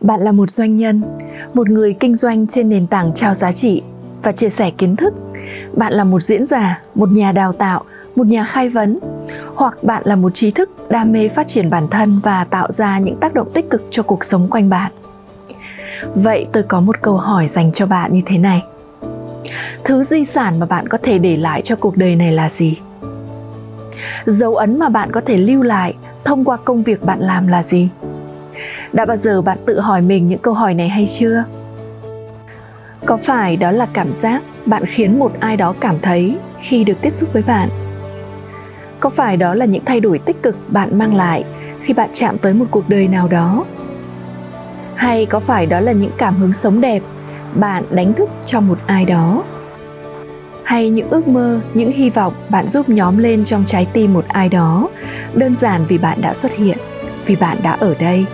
Bạn là một doanh nhân, một người kinh doanh trên nền tảng trao giá trị và chia sẻ kiến thức. Bạn là một diễn giả, một nhà đào tạo, một nhà khai vấn, hoặc bạn là một trí thức đam mê phát triển bản thân và tạo ra những tác động tích cực cho cuộc sống quanh bạn. Vậy tôi có một câu hỏi dành cho bạn như thế này. Thứ di sản mà bạn có thể để lại cho cuộc đời này là gì? Dấu ấn mà bạn có thể lưu lại thông qua công việc bạn làm là gì? Đã bao giờ bạn tự hỏi mình những câu hỏi này hay chưa? Có phải đó là cảm giác bạn khiến một ai đó cảm thấy khi được tiếp xúc với bạn? Có phải đó là những thay đổi tích cực bạn mang lại khi bạn chạm tới một cuộc đời nào đó? Hay có phải đó là những cảm hứng sống đẹp bạn đánh thức cho một ai đó? Hay những ước mơ, những hy vọng bạn giúp nhóm lên trong trái tim một ai đó đơn giản vì bạn đã xuất hiện, vì bạn đã ở đây?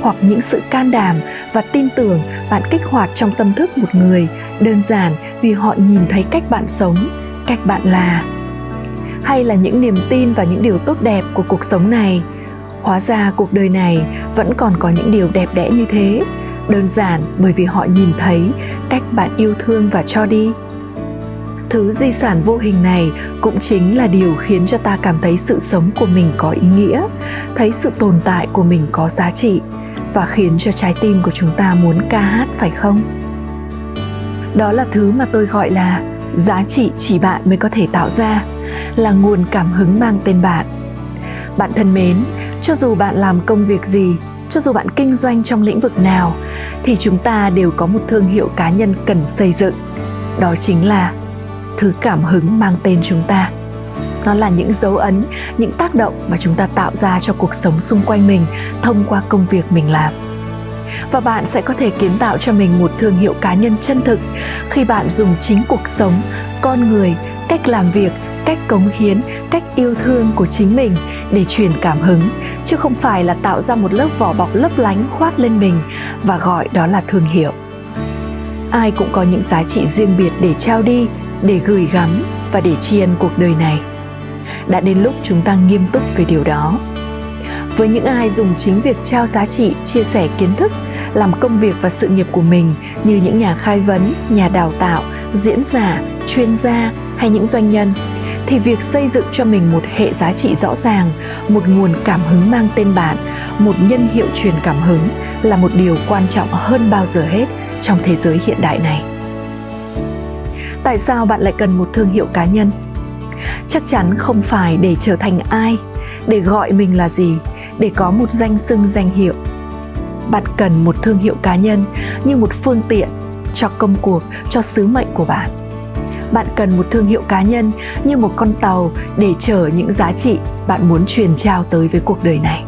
Hoặc những sự can đảm và tin tưởng bạn kích hoạt trong tâm thức một người. Đơn giản vì họ nhìn thấy cách bạn sống, cách bạn là. Hay là những niềm tin và những điều tốt đẹp của cuộc sống này. Hóa ra cuộc đời này vẫn còn có những điều đẹp đẽ như thế. Đơn giản bởi vì họ nhìn thấy cách bạn yêu thương và cho đi. Thứ di sản vô hình này cũng chính là điều khiến cho ta cảm thấy sự sống của mình có ý nghĩa, thấy sự tồn tại của mình có giá trị và khiến cho trái tim của chúng ta muốn ca hát, phải không? Đó là thứ mà tôi gọi là giá trị chỉ bạn mới có thể tạo ra, là nguồn cảm hứng mang tên bạn. Bạn thân mến, cho dù bạn làm công việc gì, cho dù bạn kinh doanh trong lĩnh vực nào, thì chúng ta đều có một thương hiệu cá nhân cần xây dựng. Đó chính là thứ cảm hứng mang tên chúng ta nó là những dấu ấn, những tác động mà chúng ta tạo ra cho cuộc sống xung quanh mình thông qua công việc mình làm. Và bạn sẽ có thể kiến tạo cho mình một thương hiệu cá nhân chân thực khi bạn dùng chính cuộc sống, con người, cách làm việc, cách cống hiến, cách yêu thương của chính mình để truyền cảm hứng, chứ không phải là tạo ra một lớp vỏ bọc lấp lánh khoác lên mình và gọi đó là thương hiệu. Ai cũng có những giá trị riêng biệt để trao đi, để gửi gắm và để tri ân cuộc đời này đã đến lúc chúng ta nghiêm túc về điều đó. Với những ai dùng chính việc trao giá trị, chia sẻ kiến thức, làm công việc và sự nghiệp của mình như những nhà khai vấn, nhà đào tạo, diễn giả, chuyên gia hay những doanh nhân, thì việc xây dựng cho mình một hệ giá trị rõ ràng, một nguồn cảm hứng mang tên bạn, một nhân hiệu truyền cảm hứng là một điều quan trọng hơn bao giờ hết trong thế giới hiện đại này. Tại sao bạn lại cần một thương hiệu cá nhân? Chắc chắn không phải để trở thành ai, để gọi mình là gì, để có một danh xưng danh hiệu. Bạn cần một thương hiệu cá nhân như một phương tiện cho công cuộc, cho sứ mệnh của bạn. Bạn cần một thương hiệu cá nhân như một con tàu để chở những giá trị bạn muốn truyền trao tới với cuộc đời này.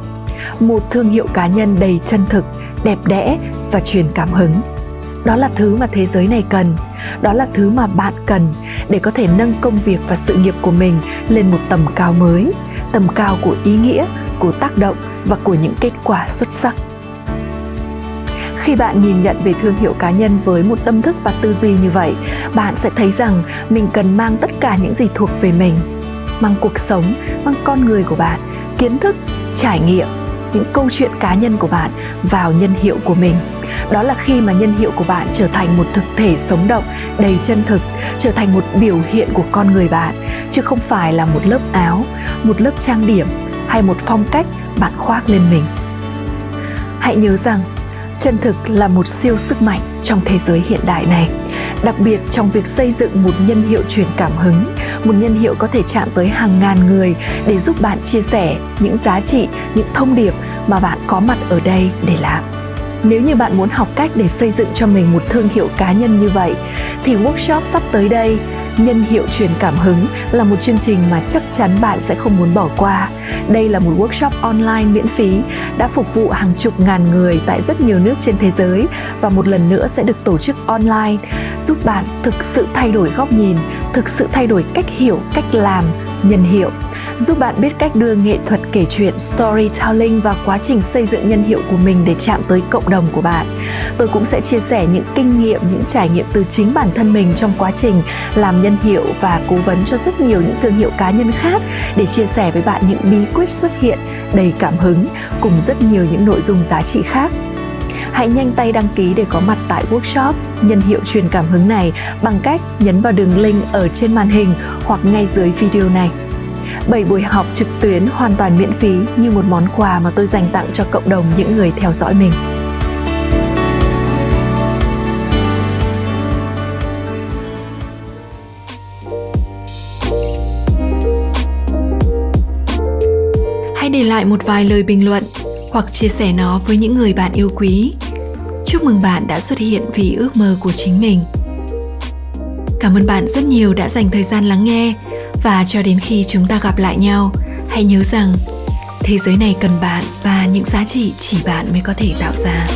Một thương hiệu cá nhân đầy chân thực, đẹp đẽ và truyền cảm hứng đó là thứ mà thế giới này cần. Đó là thứ mà bạn cần để có thể nâng công việc và sự nghiệp của mình lên một tầm cao mới, tầm cao của ý nghĩa, của tác động và của những kết quả xuất sắc. Khi bạn nhìn nhận về thương hiệu cá nhân với một tâm thức và tư duy như vậy, bạn sẽ thấy rằng mình cần mang tất cả những gì thuộc về mình, mang cuộc sống, mang con người của bạn, kiến thức, trải nghiệm, những câu chuyện cá nhân của bạn vào nhân hiệu của mình đó là khi mà nhân hiệu của bạn trở thành một thực thể sống động, đầy chân thực, trở thành một biểu hiện của con người bạn, chứ không phải là một lớp áo, một lớp trang điểm hay một phong cách bạn khoác lên mình. Hãy nhớ rằng, chân thực là một siêu sức mạnh trong thế giới hiện đại này. Đặc biệt trong việc xây dựng một nhân hiệu truyền cảm hứng, một nhân hiệu có thể chạm tới hàng ngàn người để giúp bạn chia sẻ những giá trị, những thông điệp mà bạn có mặt ở đây để làm. Nếu như bạn muốn học cách để xây dựng cho mình một thương hiệu cá nhân như vậy thì workshop sắp tới đây Nhân hiệu truyền cảm hứng là một chương trình mà chắc chắn bạn sẽ không muốn bỏ qua. Đây là một workshop online miễn phí đã phục vụ hàng chục ngàn người tại rất nhiều nước trên thế giới và một lần nữa sẽ được tổ chức online, giúp bạn thực sự thay đổi góc nhìn, thực sự thay đổi cách hiểu, cách làm, nhân hiệu giúp bạn biết cách đưa nghệ thuật kể chuyện storytelling và quá trình xây dựng nhân hiệu của mình để chạm tới cộng đồng của bạn. Tôi cũng sẽ chia sẻ những kinh nghiệm, những trải nghiệm từ chính bản thân mình trong quá trình làm nhân hiệu và cố vấn cho rất nhiều những thương hiệu cá nhân khác để chia sẻ với bạn những bí quyết xuất hiện đầy cảm hứng cùng rất nhiều những nội dung giá trị khác hãy nhanh tay đăng ký để có mặt tại workshop nhân hiệu truyền cảm hứng này bằng cách nhấn vào đường link ở trên màn hình hoặc ngay dưới video này. 7 buổi học trực tuyến hoàn toàn miễn phí như một món quà mà tôi dành tặng cho cộng đồng những người theo dõi mình. Hãy để lại một vài lời bình luận hoặc chia sẻ nó với những người bạn yêu quý. Chúc mừng bạn đã xuất hiện vì ước mơ của chính mình. Cảm ơn bạn rất nhiều đã dành thời gian lắng nghe và cho đến khi chúng ta gặp lại nhau, hãy nhớ rằng thế giới này cần bạn và những giá trị chỉ bạn mới có thể tạo ra.